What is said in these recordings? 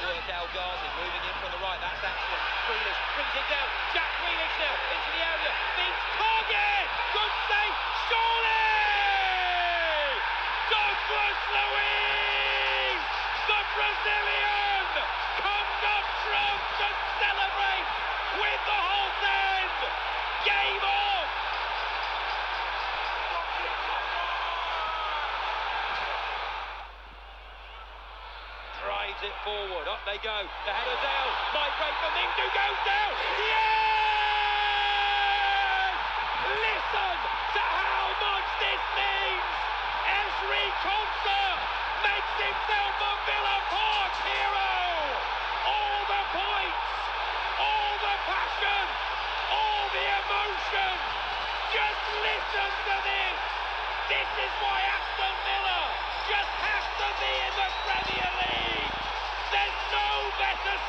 work El Ghazi moving in from the right. That's action. Grealish brings it down. Jack Grealish now into the area. Beats target. Good save. Surely. Douglas Luiz, the Brazilian, They go. The header down. Might break for Mingdu goes down. Yes! Listen to how much this means. Esri Konsa makes himself a Villa Park hero. All the points, all the passion, all the emotion. Just listen to this. This is why Aston Villa just has to be in the Premier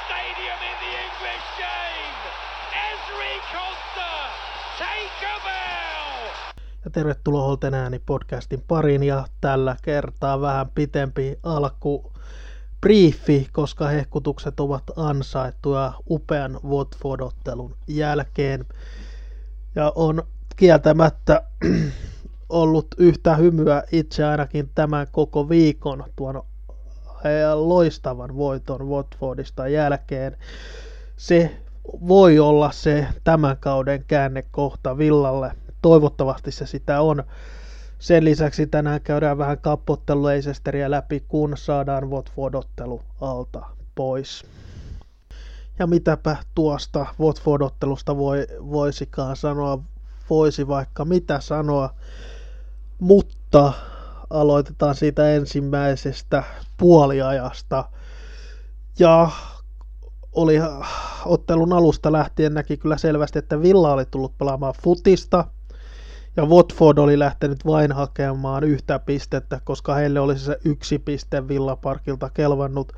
stadium in the English game. Esri Costa, take a bow. Ja tervetuloa Holten ääni podcastin pariin ja tällä kertaa vähän pitempi alku briefi, koska hehkutukset ovat ansaittuja upean Watford-ottelun jälkeen. Ja on kieltämättä ollut yhtä hymyä itse ainakin tämän koko viikon tuon loistavan voiton Watfordista jälkeen. Se voi olla se tämän kauden käännekohta Villalle. Toivottavasti se sitä on. Sen lisäksi tänään käydään vähän kappottelu Leicesteriä läpi, kun saadaan Watford-ottelu alta pois. Ja mitäpä tuosta Watford-ottelusta voi, voisikaan sanoa, voisi vaikka mitä sanoa, mutta aloitetaan siitä ensimmäisestä puoliajasta. Ja oli ottelun alusta lähtien näki kyllä selvästi, että Villa oli tullut pelaamaan futista. Ja Watford oli lähtenyt vain hakemaan yhtä pistettä, koska heille olisi se yksi piste Villa Parkilta kelvannut.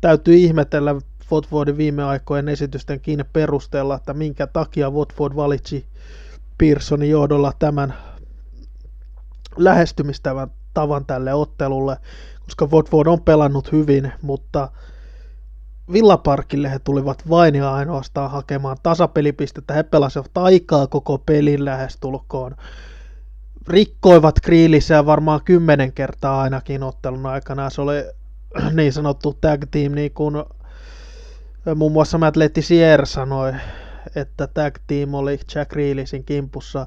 Täytyy ihmetellä Watfordin viime aikojen esitysten kiinni perusteella, että minkä takia Watford valitsi Pearsonin johdolla tämän lähestymistävän tavan tälle ottelulle, koska Watford on pelannut hyvin, mutta Villaparkille he tulivat vain ja ainoastaan hakemaan tasapelipistettä. He pelasivat aikaa koko pelin lähestulkoon. Rikkoivat Kriilisiä varmaan kymmenen kertaa ainakin ottelun aikana. Se oli niin sanottu tag team, niin kuin muun muassa Matt Letizier sanoi, että tag team oli Jack Grealishin kimpussa.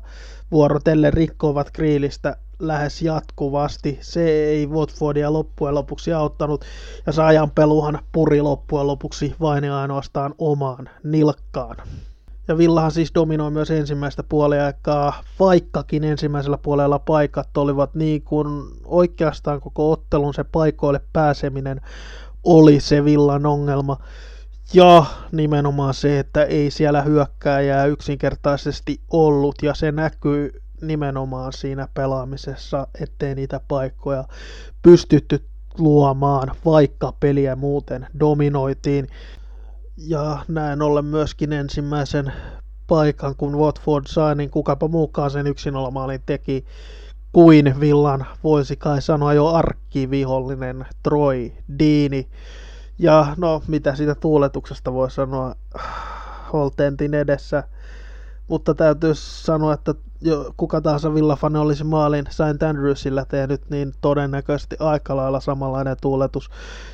Vuorotellen rikkoivat Grealista lähes jatkuvasti. Se ei Watfordia loppujen lopuksi auttanut, ja saajan peluhan puri loppujen lopuksi vain ja ainoastaan omaan nilkkaan. Ja Villahan siis dominoi myös ensimmäistä puoliaikaa, vaikkakin ensimmäisellä puolella paikat olivat niin kuin oikeastaan koko ottelun se paikoille pääseminen oli se Villan ongelma. Ja nimenomaan se, että ei siellä hyökkääjää yksinkertaisesti ollut, ja se näkyy nimenomaan siinä pelaamisessa, ettei niitä paikkoja pystytty luomaan, vaikka peliä muuten dominoitiin. Ja näin ollen myöskin ensimmäisen paikan, kun Watford sai, niin kukapa muukaan sen yksin maalin teki kuin Villan, voisi kai sanoa jo arkkivihollinen Troy Dini. Ja no, mitä siitä tuuletuksesta voi sanoa Holtentin edessä. Mutta täytyy sanoa, että jo kuka tahansa villafani olisi maalin Saint Andrewsillä tehnyt, niin todennäköisesti aika lailla samanlainen tuuletus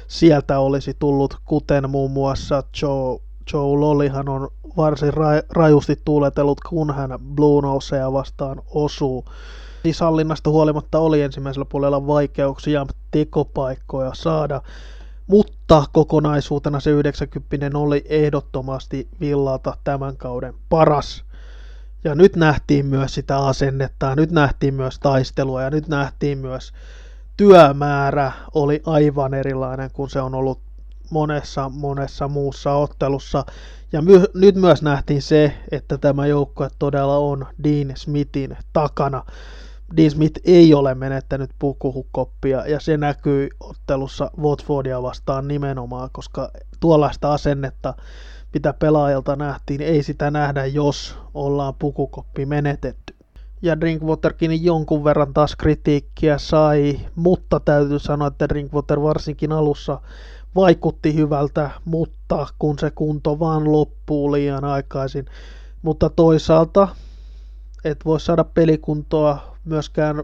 sieltä olisi tullut, kuten muun muassa Joe, Joe Lollihan on varsin ra- rajusti tuuletellut, kun hän Blue Nosea vastaan osuu. Siis hallinnasta huolimatta oli ensimmäisellä puolella vaikeuksia tekopaikkoja saada, mutta kokonaisuutena se 90 oli ehdottomasti Villalta tämän kauden paras. Ja nyt nähtiin myös sitä asennetta, nyt nähtiin myös taistelua ja nyt nähtiin myös työmäärä oli aivan erilainen kuin se on ollut monessa monessa muussa ottelussa. Ja my- nyt myös nähtiin se, että tämä joukkue todella on Dean Smithin takana. Dean Smith ei ole menettänyt pukuhukoppia ja se näkyy ottelussa Watfordia vastaan nimenomaan, koska tuollaista asennetta mitä pelaajilta nähtiin, ei sitä nähdä, jos ollaan pukukoppi menetetty. Ja Drinkwaterkin jonkun verran taas kritiikkiä sai, mutta täytyy sanoa, että Drinkwater varsinkin alussa vaikutti hyvältä, mutta kun se kunto vaan loppuu liian aikaisin. Mutta toisaalta et voi saada pelikuntoa myöskään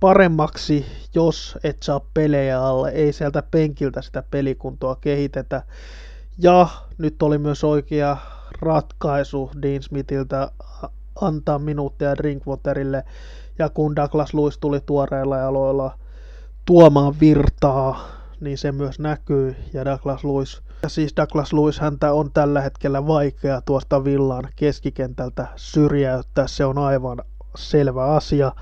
paremmaksi, jos et saa pelejä alle. Ei sieltä penkiltä sitä pelikuntoa kehitetä. Ja nyt oli myös oikea ratkaisu Dean Smithiltä antaa minuuttia Drinkwaterille. Ja kun Douglas Lewis tuli tuoreilla jaloilla tuomaan virtaa, niin se myös näkyy. Ja Douglas Lewis, ja siis Douglas Lewis häntä on tällä hetkellä vaikea tuosta villan keskikentältä syrjäyttää. Se on aivan selvä asia.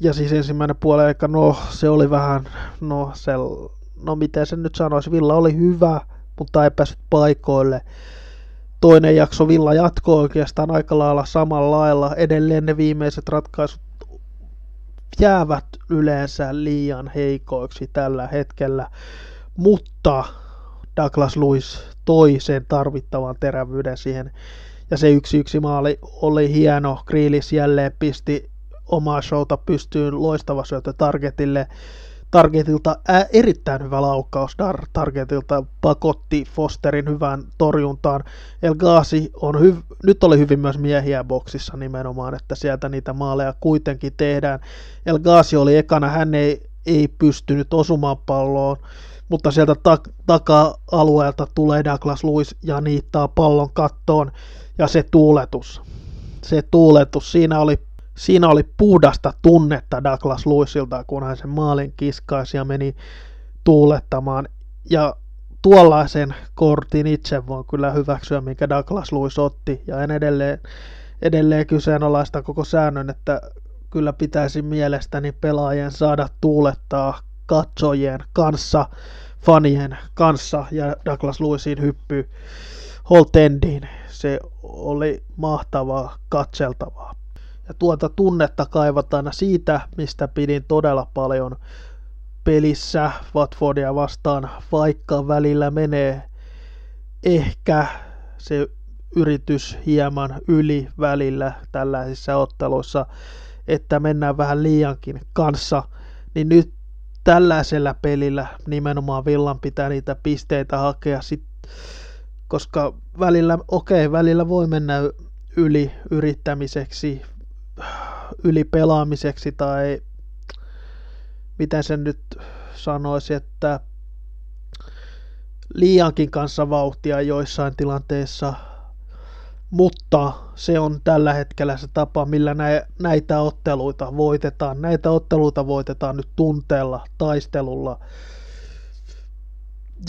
Ja siis ensimmäinen puoli aika, no se oli vähän, no, se, no miten sen nyt sanoisi, Villa oli hyvä, mutta ei päässyt paikoille. Toinen jakso Villa jatkoi oikeastaan aika lailla samalla lailla. Edelleen ne viimeiset ratkaisut jäävät yleensä liian heikoiksi tällä hetkellä, mutta Douglas Lewis toi sen tarvittavan terävyyden siihen. Ja se yksi yksi maali oli hieno. Grealish jälleen pisti omaa showta pystyyn loistava syötö Targetille. Targetilta ää, erittäin hyvä laukaus. Dar Targetilta pakotti Fosterin hyvään torjuntaan. El Ghazi on hyv- nyt oli hyvin myös miehiä boksissa nimenomaan, että sieltä niitä maaleja kuitenkin tehdään. El Ghazi oli ekana, hän ei, ei pystynyt osumaan palloon, mutta sieltä ta- taka-alueelta tulee Douglas Lewis ja niittaa pallon kattoon ja se tuuletus. Se tuuletus, siinä oli siinä oli puhdasta tunnetta Douglas Lewisilta, kun hän sen maalin kiskaisi ja meni tuulettamaan. Ja tuollaisen kortin itse voin kyllä hyväksyä, minkä Douglas Lewis otti. Ja en edelleen, edelleen kyseenalaista koko säännön, että kyllä pitäisi mielestäni pelaajien saada tuulettaa katsojien kanssa, fanien kanssa ja Douglas Lewisin hyppy Holtendiin. Se oli mahtavaa, katseltavaa. Ja tuota tunnetta kaivataan siitä, mistä pidin todella paljon pelissä Watfordia vastaan, vaikka välillä menee ehkä se yritys hieman yli välillä tällaisissa otteluissa, että mennään vähän liiankin kanssa, niin nyt tällaisella pelillä nimenomaan Villan pitää niitä pisteitä hakea, sit, koska välillä, okei, okay, välillä voi mennä yli yrittämiseksi, ylipelaamiseksi tai miten sen nyt sanoisi, että liiankin kanssa vauhtia joissain tilanteissa, mutta se on tällä hetkellä se tapa, millä näitä otteluita voitetaan. Näitä otteluita voitetaan nyt tunteella, taistelulla.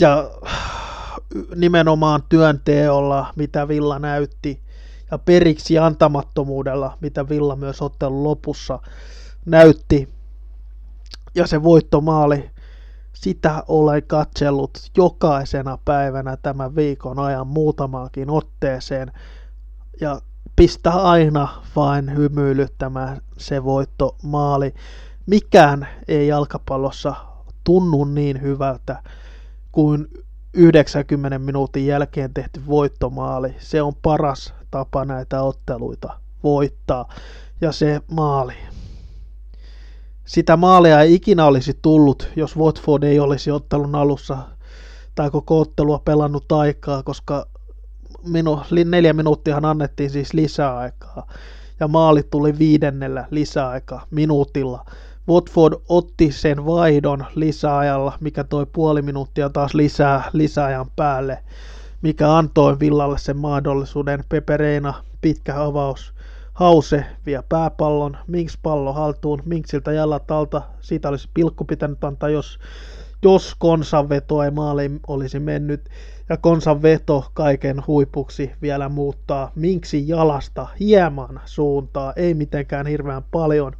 Ja nimenomaan työnteolla, mitä Villa näytti ja periksi antamattomuudella, mitä Villa myös ottelun lopussa näytti. Ja se voittomaali, sitä olen katsellut jokaisena päivänä tämän viikon ajan muutamaankin otteeseen. Ja pistää aina vain hymyilyttämään se voittomaali. Mikään ei jalkapallossa tunnu niin hyvältä kuin 90 minuutin jälkeen tehty voittomaali. Se on paras tapa näitä otteluita voittaa. Ja se maali. Sitä maalia ei ikinä olisi tullut, jos Watford ei olisi ottelun alussa tai koko ottelua pelannut aikaa, koska minu, neljä minuuttiahan annettiin siis lisäaikaa. Ja maali tuli viidennellä lisäaika minuutilla. Watford otti sen vaihdon lisäajalla, mikä toi puoli minuuttia taas lisää lisäajan päälle mikä antoi Villalle sen mahdollisuuden. Pepereina pitkä avaus. Hause vie pääpallon, Minks pallo haltuun, Minksiltä jalat alta, siitä olisi pilkku pitänyt antaa, jos, jos Konsan veto ei maaliin olisi mennyt. Ja Konsan veto kaiken huipuksi vielä muuttaa Minksin jalasta hieman suuntaa, ei mitenkään hirveän paljon,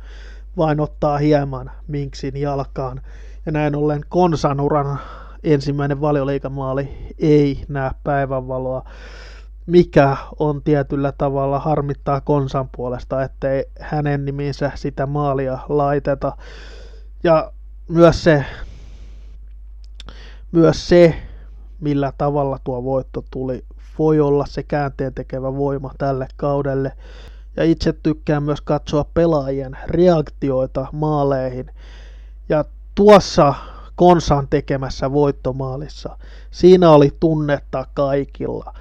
vain ottaa hieman Minksin jalkaan. Ja näin ollen Konsanuran ensimmäinen valioliikamaali ei näe päivänvaloa, mikä on tietyllä tavalla harmittaa Konsan puolesta, ettei hänen niminsä sitä maalia laiteta. Ja myös se, myös se, millä tavalla tuo voitto tuli, voi olla se käänteen tekevä voima tälle kaudelle. Ja itse tykkään myös katsoa pelaajien reaktioita maaleihin. Ja tuossa Konsan tekemässä voittomaalissa. Siinä oli tunnetta kaikilla.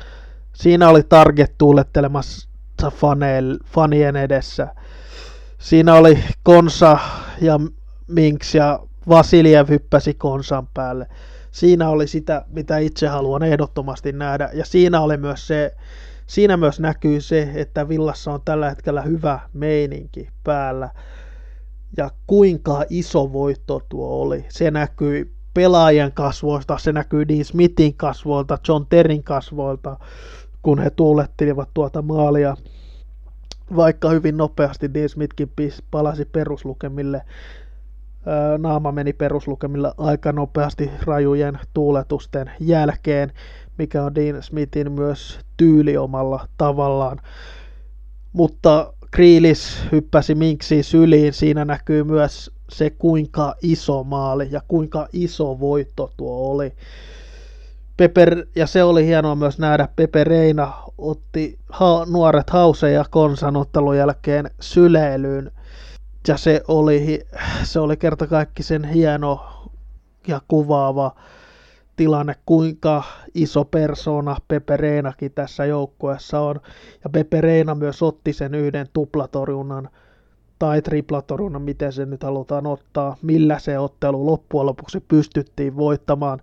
Siinä oli target tuulettelemassa fanien edessä. Siinä oli Konsa ja Minks ja Vasiljev hyppäsi Konsan päälle. Siinä oli sitä, mitä itse haluan ehdottomasti nähdä. Ja siinä oli myös se, siinä myös näkyy se, että Villassa on tällä hetkellä hyvä meininki päällä. Ja kuinka iso voitto tuo oli. Se näkyy pelaajien kasvoista, se näkyy Dean Smithin kasvoilta, John Terrin kasvoilta, kun he tuulettelivat tuota maalia. Vaikka hyvin nopeasti Dean Smithkin palasi peruslukemille, naama meni peruslukemilla aika nopeasti rajujen tuuletusten jälkeen, mikä on Dean Smithin myös tyyli omalla tavallaan. Mutta Kriilis hyppäsi Minksiin syliin, siinä näkyy myös se kuinka iso maali ja kuinka iso voitto tuo oli. Peper, ja se oli hienoa myös nähdä, Pepe Reina otti ha, nuoret Hause ja Konsan ottelun jälkeen syleilyyn. Ja se oli, se oli kerta kaikki sen hieno ja kuvaava tilanne, kuinka iso persona Pepe Reinakin tässä joukkueessa on. Ja Pepe Reina myös otti sen yhden tuplatorjunnan tai triplatorjunnan, miten se nyt halutaan ottaa, millä se ottelu loppujen lopuksi pystyttiin voittamaan.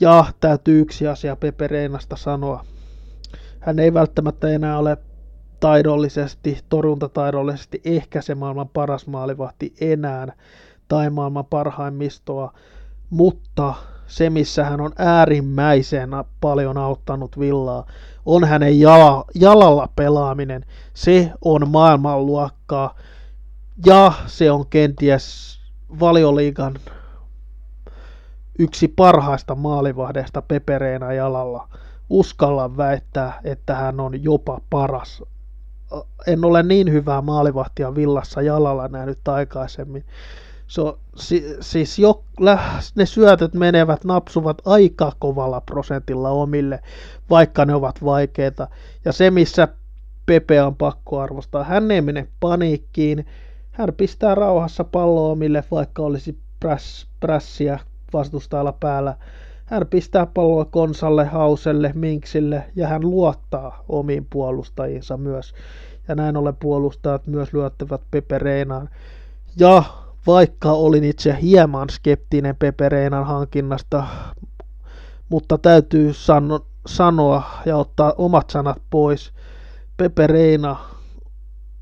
Ja täytyy yksi asia Pepe Reinasta sanoa. Hän ei välttämättä enää ole taidollisesti, torjuntataidollisesti ehkä se maailman paras maalivahti enää tai maailman parhaimmistoa, mutta se, missä hän on äärimmäisen paljon auttanut Villaa, on hänen jala, jalalla pelaaminen. Se on maailmanluokkaa ja se on kenties valioliigan yksi parhaista maalivahdeista pepereena jalalla. Uskallan väittää, että hän on jopa paras. En ole niin hyvää maalivahtia villassa jalalla nähnyt aikaisemmin. So, si, siis jo, ne syötöt menevät, napsuvat aika kovalla prosentilla omille, vaikka ne ovat vaikeita. Ja se, missä Pepe on pakko arvostaa, hän ei mene paniikkiin, hän pistää rauhassa palloa omille, vaikka olisi präss, prässiä vastustajalla päällä. Hän pistää palloa Konsalle, Hauselle, Minksille ja hän luottaa omiin puolustajinsa myös. Ja näin ollen puolustajat myös lyöttävät Pepe Reinaan. Ja vaikka olin itse hieman skeptinen Pepe Reinan hankinnasta, mutta täytyy sano, sanoa ja ottaa omat sanat pois. Pepe Reina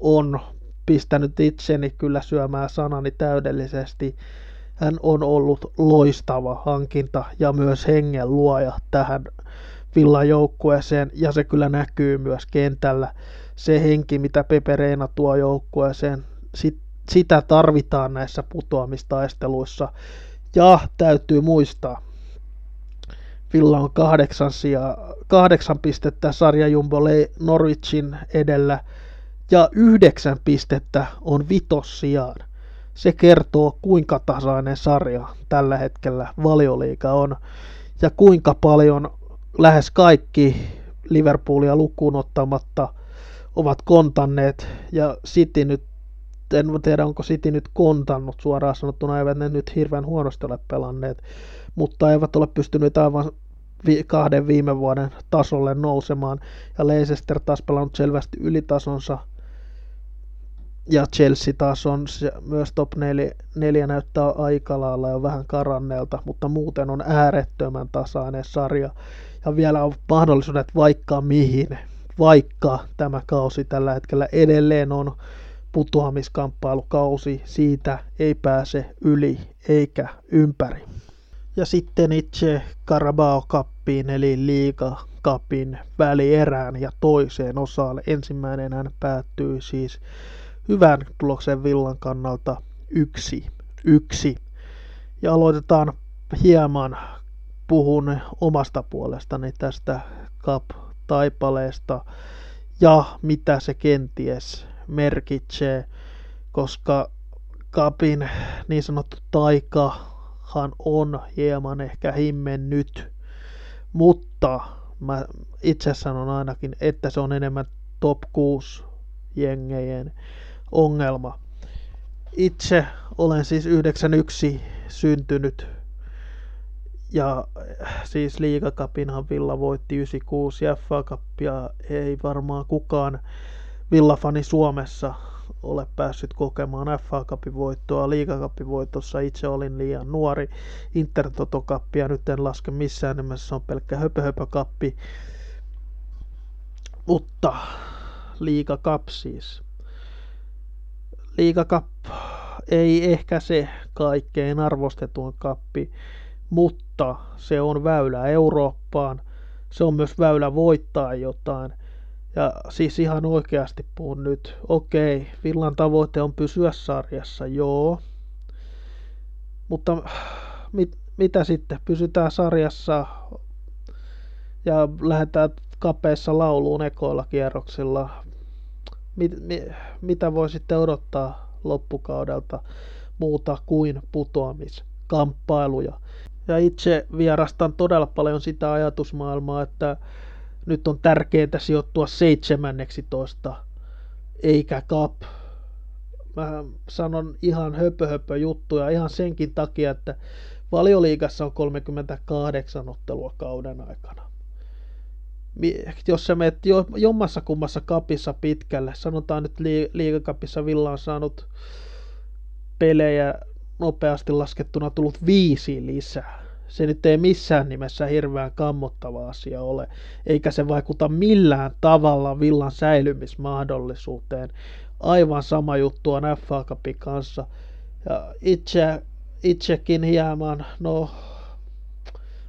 on pistänyt itseni kyllä syömään sanani täydellisesti. Hän on ollut loistava hankinta ja myös hengen luoja tähän villajoukkueeseen ja se kyllä näkyy myös kentällä. Se henki, mitä Pepe Reina tuo joukkueeseen, sit, sitä tarvitaan näissä putoamistaisteluissa. Ja täytyy muistaa, Villa on kahdeksan, sija, kahdeksan pistettä sarjajumbo Norwichin edellä ja yhdeksän pistettä on vitossijaan. Se kertoo, kuinka tasainen sarja tällä hetkellä valioliiga on ja kuinka paljon lähes kaikki Liverpoolia lukuun ottamatta ovat kontanneet ja City nyt, en tiedä onko City nyt kontannut suoraan sanottuna, eivät ne nyt hirveän huonosti ole pelanneet, mutta eivät ole pystyneet aivan kahden viime vuoden tasolle nousemaan ja Leicester taas pelannut selvästi ylitasonsa ja Chelsea taas on myös top 4, 4 näyttää aika lailla jo vähän karanneelta, mutta muuten on äärettömän tasainen sarja. Ja vielä on mahdollisuudet vaikka mihin, vaikka tämä kausi tällä hetkellä edelleen on putoamiskamppailukausi, siitä ei pääse yli eikä ympäri. Ja sitten itse Carabao Cupin eli Liiga Cupin välierään ja toiseen osaan. Ensimmäinen hän päättyy siis hyvän tuloksen Villan kannalta yksi. yksi. Ja aloitetaan hieman puhun omasta puolestani tästä Cup-taipaleesta ja mitä se kenties merkitsee, koska Cupin niin sanottu taikahan on hieman ehkä himmennyt, mutta mä itse sanon ainakin, että se on enemmän top 6 jengejen ongelma. Itse olen siis 91 syntynyt Ja siis liigakapinhan Villa voitti 96 ja FA Cupia ei varmaan kukaan Villafani Suomessa ole päässyt kokemaan FA Cupin voittoa. Liigakapin voitossa itse olin liian nuori. Intertotokappia nyt en laske missään nimessä, se on pelkkä höpö, höpö kappi. Mutta Liiga Cup siis. Liiga Cup ei ehkä se kaikkein arvostetuin kappi, mutta se on väylä Eurooppaan. Se on myös väylä voittaa jotain. Ja siis ihan oikeasti puhun nyt. Okei, Villan tavoite on pysyä sarjassa, joo. Mutta mit, mitä sitten? Pysytään sarjassa ja lähdetään kapeissa lauluun ekoilla kierroksilla. Mit, mit, mitä voi sitten odottaa loppukaudelta muuta kuin putoamiskamppailuja? Ja itse vierastan todella paljon sitä ajatusmaailmaa, että nyt on tärkeää sijoittua 17, eikä kap. Mä sanon ihan höpö, höpö juttuja ihan senkin takia, että valioliigassa on 38 ottelua kauden aikana. Jos sä menet jommassa kummassa kapissa pitkälle, sanotaan nyt liigakapissa Villa on saanut pelejä nopeasti laskettuna tullut viisi lisää se nyt ei missään nimessä hirveän kammottava asia ole, eikä se vaikuta millään tavalla villan säilymismahdollisuuteen. Aivan sama juttu on FA Cupin kanssa. Ja itse, itsekin hieman, no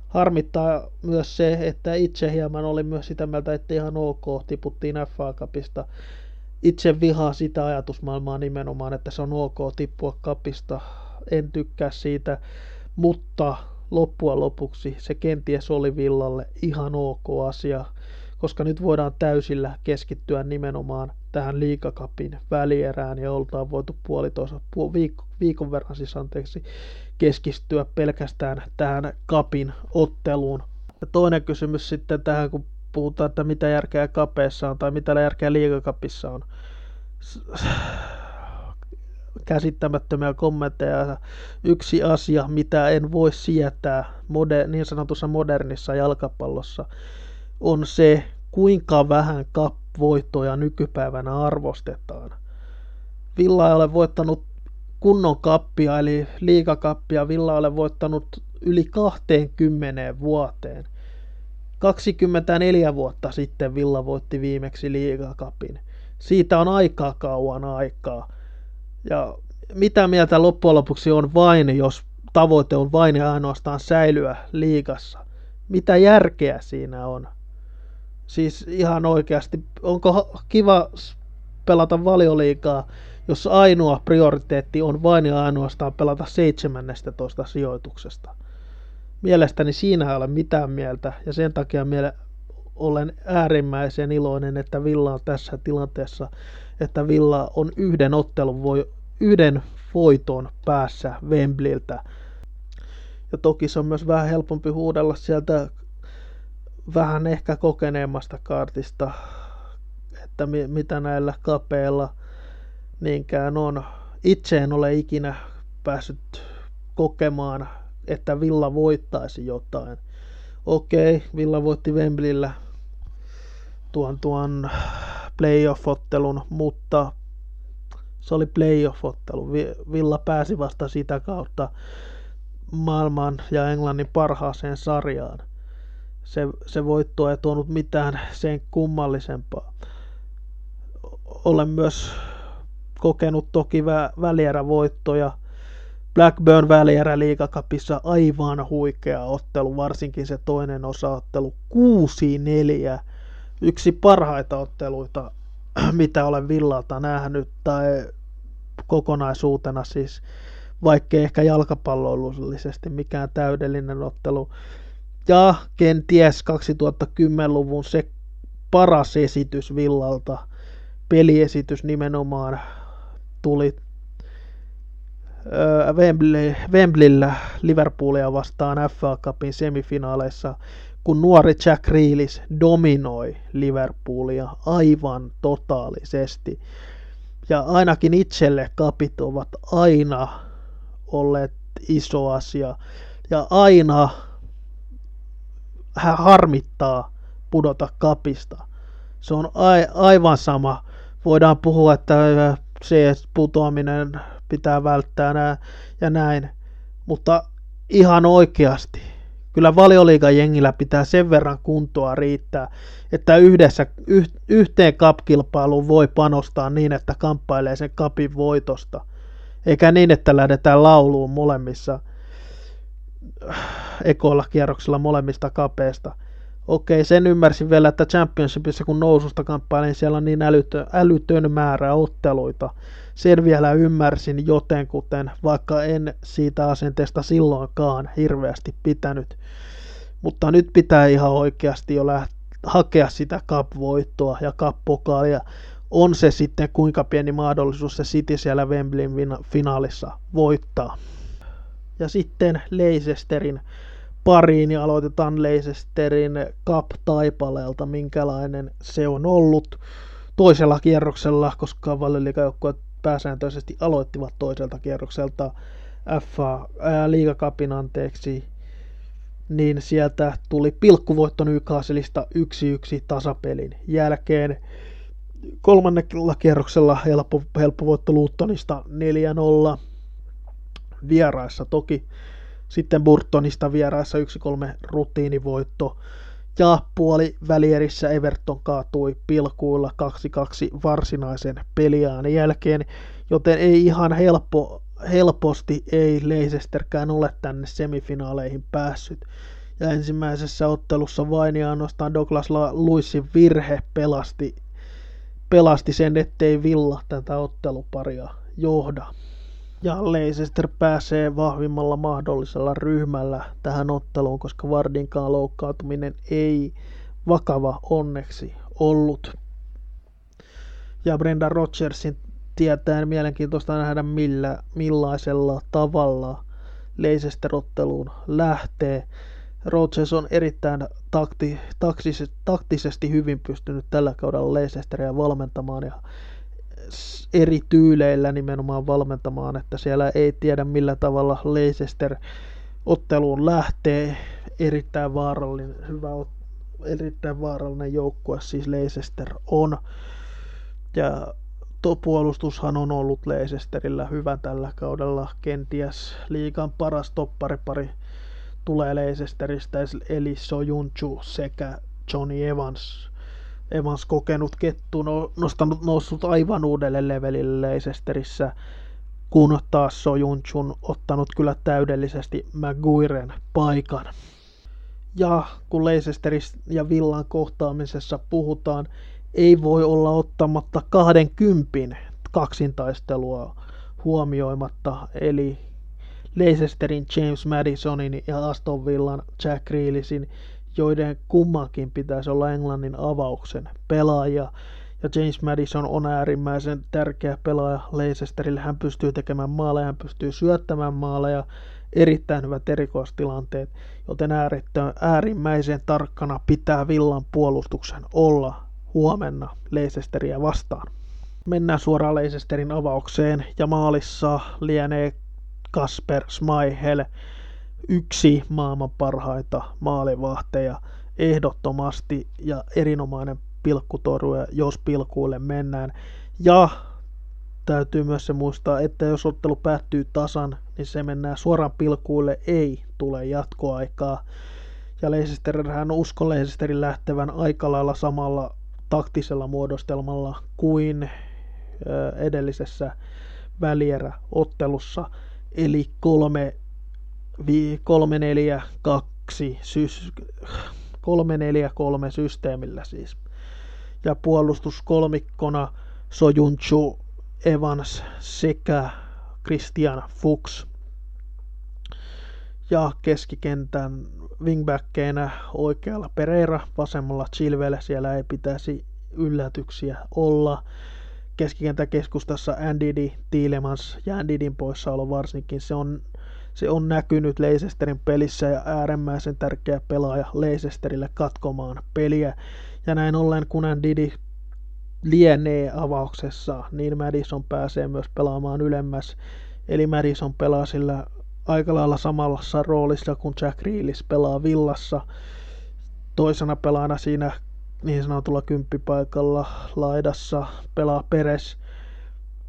harmittaa myös se, että itse hieman oli myös sitä mieltä, että ihan ok tiputtiin FA Cupista. Itse vihaa sitä ajatusmaailmaa nimenomaan, että se on ok tippua kapista. En tykkää siitä, mutta loppujen lopuksi se kenties oli Villalle ihan ok asia, koska nyt voidaan täysillä keskittyä nimenomaan tähän liikakapin välierään ja oltaan voitu puolitoista puol, viikko, viikon verran siis anteeksi keskittyä pelkästään tähän kapin otteluun. Ja toinen kysymys sitten tähän, kun puhutaan, että mitä järkeä kapeessa on tai mitä järkeä liikakapissa on käsittämättömiä kommentteja. Yksi asia, mitä en voi sietää moder- niin sanotussa modernissa jalkapallossa, on se, kuinka vähän cup-voittoja nykypäivänä arvostetaan. Villa ei ole voittanut kunnon kappia, eli liikakappia. Villa ei ole voittanut yli 20 vuoteen. 24 vuotta sitten Villa voitti viimeksi liigakapin. Siitä on aikaa kauan aikaa. Ja mitä mieltä loppujen lopuksi on vain, jos tavoite on vain ja ainoastaan säilyä liigassa? Mitä järkeä siinä on? Siis ihan oikeasti, onko kiva pelata valioliikaa, jos ainoa prioriteetti on vain ja ainoastaan pelata 17 sijoituksesta? Mielestäni siinä ei ole mitään mieltä ja sen takia miele- olen äärimmäisen iloinen, että Villa on tässä tilanteessa, että Villa on yhden ottelun voi, yhden voiton päässä Wembleyltä. Ja toki se on myös vähän helpompi huudella sieltä vähän ehkä kokeneemmasta kartista, että mi- mitä näillä kapeilla niinkään on. Itse en ole ikinä päässyt kokemaan, että Villa voittaisi jotain. Okei, Villa voitti Wembleyllä tuon, tuon playoff-ottelun, mutta se oli playoff-ottelu. Villa pääsi vasta sitä kautta maailman ja Englannin parhaaseen sarjaan. Se, se voitto ei tuonut mitään sen kummallisempaa. Olen myös kokenut toki vä- välierävoittoja. Blackburn välierä liigakapissa aivan huikea ottelu, varsinkin se toinen osaottelu 6-4 yksi parhaita otteluita, mitä olen Villalta nähnyt, tai kokonaisuutena siis, vaikkei ehkä jalkapallollisesti mikään täydellinen ottelu. Ja kenties 2010-luvun se paras esitys Villalta, peliesitys nimenomaan tuli Wembley, Wembleyllä Liverpoolia vastaan FA Cupin semifinaaleissa kun nuori Jack Reelis dominoi Liverpoolia aivan totaalisesti. Ja ainakin itselle kapit ovat aina olleet iso asia. Ja aina hän harmittaa pudota kapista. Se on a- aivan sama. Voidaan puhua, että se putoaminen pitää välttää nää ja näin. Mutta ihan oikeasti, kyllä valioliigan jengillä pitää sen verran kuntoa riittää, että yhdessä, yh, yhteen kapkilpailuun voi panostaa niin, että kamppailee sen kapin voitosta. Eikä niin, että lähdetään lauluun molemmissa ekoilla kierroksilla molemmista kapeista. Okei, sen ymmärsin vielä, että Championshipissa kun noususta kamppailin, siellä on niin älytön, älytön määrä otteluita. Sen vielä ymmärsin jotenkuten, vaikka en siitä asenteesta silloinkaan hirveästi pitänyt. Mutta nyt pitää ihan oikeasti jo lähteä hakea sitä cup-voittoa ja cup-pokaalia. On se sitten kuinka pieni mahdollisuus se City siellä Wembleyn finaalissa voittaa. Ja sitten Leicesterin pariin ja aloitetaan Leicesterin Cup-taipaleelta, minkälainen se on ollut toisella kierroksella, koska valioliikajoukkueet pääsääntöisesti aloittivat toiselta kierrokselta FA, ää, liigakapin anteeksi, niin sieltä tuli pilkkuvoitto Newcastleista 1-1 tasapelin jälkeen. Kolmannella kierroksella helppo, helppo voitto Lutonista 4-0 vieraissa toki. Sitten Burtonista vieraissa 1-3 rutiinivoitto. Ja puoli välierissä Everton kaatui pilkuilla 2-2 varsinaisen peliään jälkeen, joten ei ihan helppo, helposti ei Leicesterkään ole tänne semifinaaleihin päässyt. Ja ensimmäisessä ottelussa vain ja ainoastaan Douglas Luisin virhe pelasti, pelasti sen, ettei Villa tätä otteluparia johda ja Leicester pääsee vahvimmalla mahdollisella ryhmällä tähän otteluun, koska Vardinkaan loukkaantuminen ei vakava onneksi ollut. Ja Brenda Rodgersin tietää mielenkiintoista nähdä millä, millaisella tavalla Leicester-otteluun lähtee. Rodgers on erittäin takti, taktisesti, taktisesti hyvin pystynyt tällä kaudella Leicesteria valmentamaan ja eri tyyleillä nimenomaan valmentamaan, että siellä ei tiedä millä tavalla Leicester otteluun lähtee. Erittäin vaarallinen, hyvä, erittäin vaarallinen joukkue siis Leicester on. Ja tuo puolustushan on ollut Leicesterillä hyvä tällä kaudella. Kenties liikan paras topparipari tulee Leicesteristä, eli Sojunchu sekä Johnny Evans Evans kokenut kettu no, nostanut, noussut aivan uudelle levelille Leicesterissä, kun taas Sojunchun ottanut kyllä täydellisesti McGuiren paikan. Ja kun Leicesteris ja Villan kohtaamisessa puhutaan, ei voi olla ottamatta 20 kaksintaistelua huomioimatta, eli Leicesterin James Madisonin ja Aston Villan Jack Grealishin joiden kummankin pitäisi olla Englannin avauksen pelaaja. Ja James Madison on äärimmäisen tärkeä pelaaja Leicesterille. Hän pystyy tekemään maaleja, hän pystyy syöttämään maaleja, erittäin hyvät erikoistilanteet, joten äärimmäisen tarkkana pitää Villan puolustuksen olla huomenna Leicesteria vastaan. Mennään suoraan Leicesterin avaukseen ja maalissa lienee Kasper Schmeichel, yksi maailman parhaita maalivahteja ehdottomasti ja erinomainen pilkkutorue, jos pilkuille mennään. Ja täytyy myös se muistaa, että jos ottelu päättyy tasan, niin se mennään suoraan pilkuille, ei tule jatkoaikaa. Ja Leicester, uskon Leicesterin lähtevän aika lailla samalla taktisella muodostelmalla kuin edellisessä välierä-ottelussa, eli kolme 342 sys, 343 systeemillä siis. Ja puolustuskolmikkona Sojunchu, Evans sekä Christian Fuchs. Ja keskikentän wingbackkeinä oikealla Pereira, vasemmalla Chilwell, siellä ei pitäisi yllätyksiä olla. Keskikentän keskustassa Andy Tielemans ja Andydin poissaolo varsinkin, se on se on näkynyt Leicesterin pelissä ja äärimmäisen tärkeä pelaaja Leicesterille katkomaan peliä. Ja näin ollen, kun Didi lienee avauksessa, niin Madison pääsee myös pelaamaan ylemmäs. Eli Madison pelaa sillä aika lailla samalla roolissa kuin Jack Reelis pelaa villassa. toisena pelaana siinä niin sanotulla kymppipaikalla laidassa pelaa Peres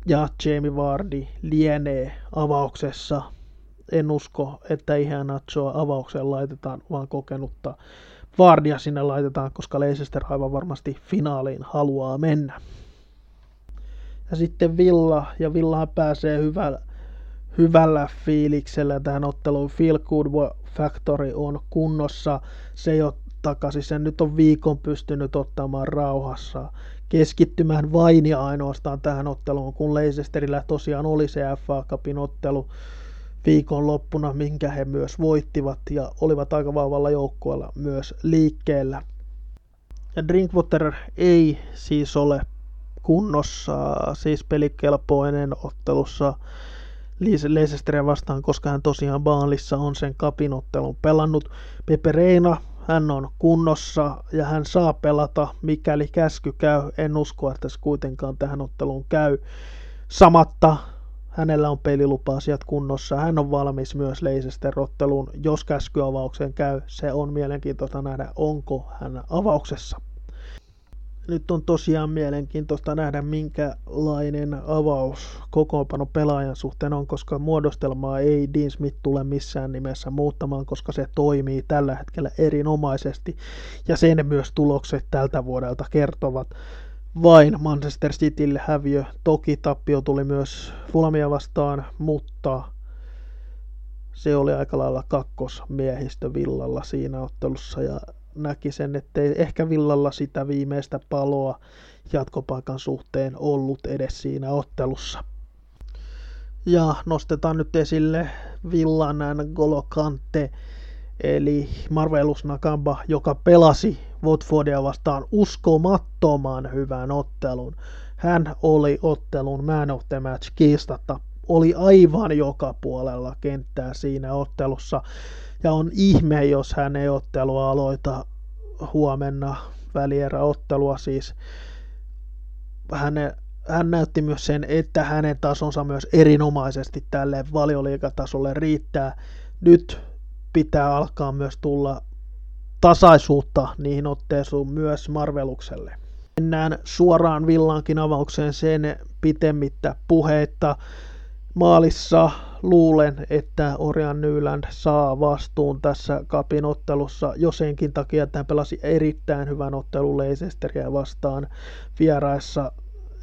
ja Jamie Vardy lienee avauksessa. En usko, että ihan Nachoa avaukseen laitetaan, vaan kokenutta Vardia sinne laitetaan, koska Leicester aivan varmasti finaaliin haluaa mennä. Ja sitten Villa, ja Villahan pääsee hyvällä, hyvällä fiiliksellä tähän otteluun. Feel Good Factory on kunnossa. Se jo takaisin. Sen nyt on viikon pystynyt ottamaan rauhassa, keskittymään vain ja ainoastaan tähän otteluun, kun Leicesterillä tosiaan oli se FA Cupin ottelu viikon loppuna, minkä he myös voittivat ja olivat aika vahvalla joukkueella myös liikkeellä. Ja Drinkwater ei siis ole kunnossa, siis pelikelpoinen ottelussa Leicesteria vastaan, koska hän tosiaan Baalissa on sen kapinottelun pelannut. Pepe Reina hän on kunnossa ja hän saa pelata, mikäli käsky käy. En usko, että se kuitenkaan tähän otteluun käy. Samatta hänellä on pelilupa-asiat kunnossa. Hän on valmis myös Leicester-otteluun. Jos käskyavaukseen käy, se on mielenkiintoista nähdä, onko hän avauksessa nyt on tosiaan mielenkiintoista nähdä, minkälainen avaus kokoonpano pelaajan suhteen on, koska muodostelmaa ei Dean Smith tule missään nimessä muuttamaan, koska se toimii tällä hetkellä erinomaisesti. Ja sen myös tulokset tältä vuodelta kertovat. Vain Manchester Citylle häviö. Toki tappio tuli myös Fulmia vastaan, mutta se oli aika lailla kakkosmiehistö Villalla siinä ottelussa ja näki sen, ettei ehkä Villalla sitä viimeistä paloa jatkopaikan suhteen ollut edes siinä ottelussa. Ja nostetaan nyt esille Villan Golo Kante, eli Marvelus Nakamba, joka pelasi Watfordia vastaan uskomattoman hyvän ottelun. Hän oli ottelun man of the match kiistatta. Oli aivan joka puolella kenttää siinä ottelussa. Ja on ihme, jos hän ei ottelua aloita huomenna välieräottelua siis. Hän, hän näytti myös sen, että hänen tasonsa myös erinomaisesti tälle valioliikatasolle riittää. Nyt pitää alkaa myös tulla tasaisuutta niihin otteisiin myös Marvelukselle. Mennään suoraan Villankin avaukseen sen pitemmittä puheitta. Maalissa luulen, että Orian Nyland saa vastuun tässä kapin ottelussa jo senkin takia, että hän pelasi erittäin hyvän ottelun Leicesteria vastaan vieraissa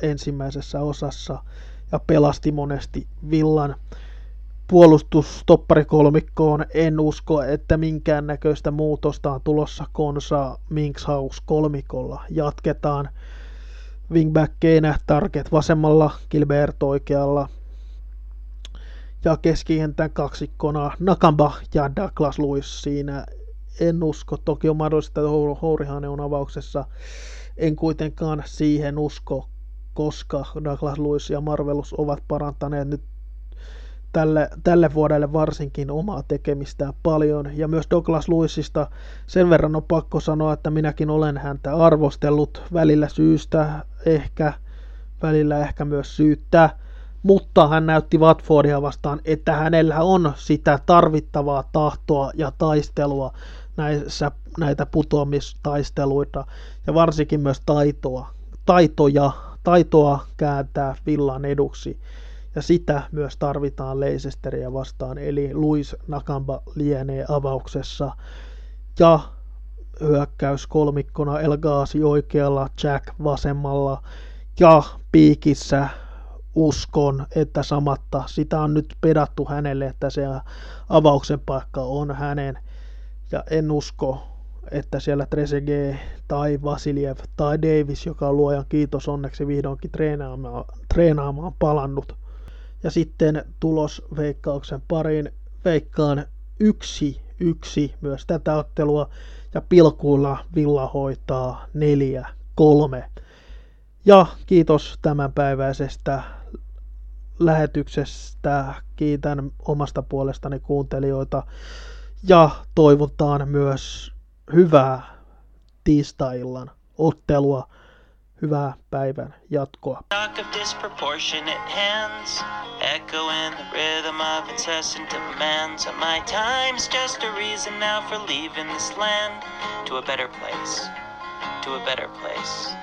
ensimmäisessä osassa ja pelasti monesti Villan puolustustoppparikolmikkoon. En usko, että minkään näköistä muutosta on tulossa Konsa Minkshaus kolmikolla. Jatketaan wingbackkeinä Target vasemmalla, Gilbert oikealla, ja keskikentän kaksikkona Nakamba ja Douglas Lewis siinä. En usko, toki on mahdollista, että Hourihane on avauksessa. En kuitenkaan siihen usko, koska Douglas Lewis ja Marvelus ovat parantaneet nyt tälle, tälle vuodelle varsinkin omaa tekemistään paljon. Ja myös Douglas Lewisista sen verran on pakko sanoa, että minäkin olen häntä arvostellut välillä syystä, ehkä välillä ehkä myös syyttää mutta hän näytti Watfordia vastaan, että hänellä on sitä tarvittavaa tahtoa ja taistelua näissä, näitä putoamistaisteluita ja varsinkin myös taitoa, taitoja, taitoa kääntää villan eduksi. Ja sitä myös tarvitaan Leicesteria vastaan, eli Luis Nakamba lienee avauksessa. Ja hyökkäys kolmikkona Elgaasi oikealla, Jack vasemmalla ja piikissä uskon, että samatta sitä on nyt pedattu hänelle, että se avauksen paikka on hänen. Ja en usko, että siellä Trezeguet tai Vasiljev tai Davis, joka luojan kiitos onneksi vihdoinkin treenaamaan, treenaamaan palannut. Ja sitten tulos veikkauksen pariin. Veikkaan yksi yksi myös tätä ottelua ja pilkuilla Villa hoitaa neljä kolme. Ja kiitos tämänpäiväisestä lähetyksestä. Kiitän omasta puolestani kuuntelijoita ja toivotaan myös hyvää tiistai ottelua Hyvää päivän jatkoa. Knock of disproportionate hands, echoing the rhythm of incessant demands. My time's just a reason now for leaving this land to a better place, to a better place.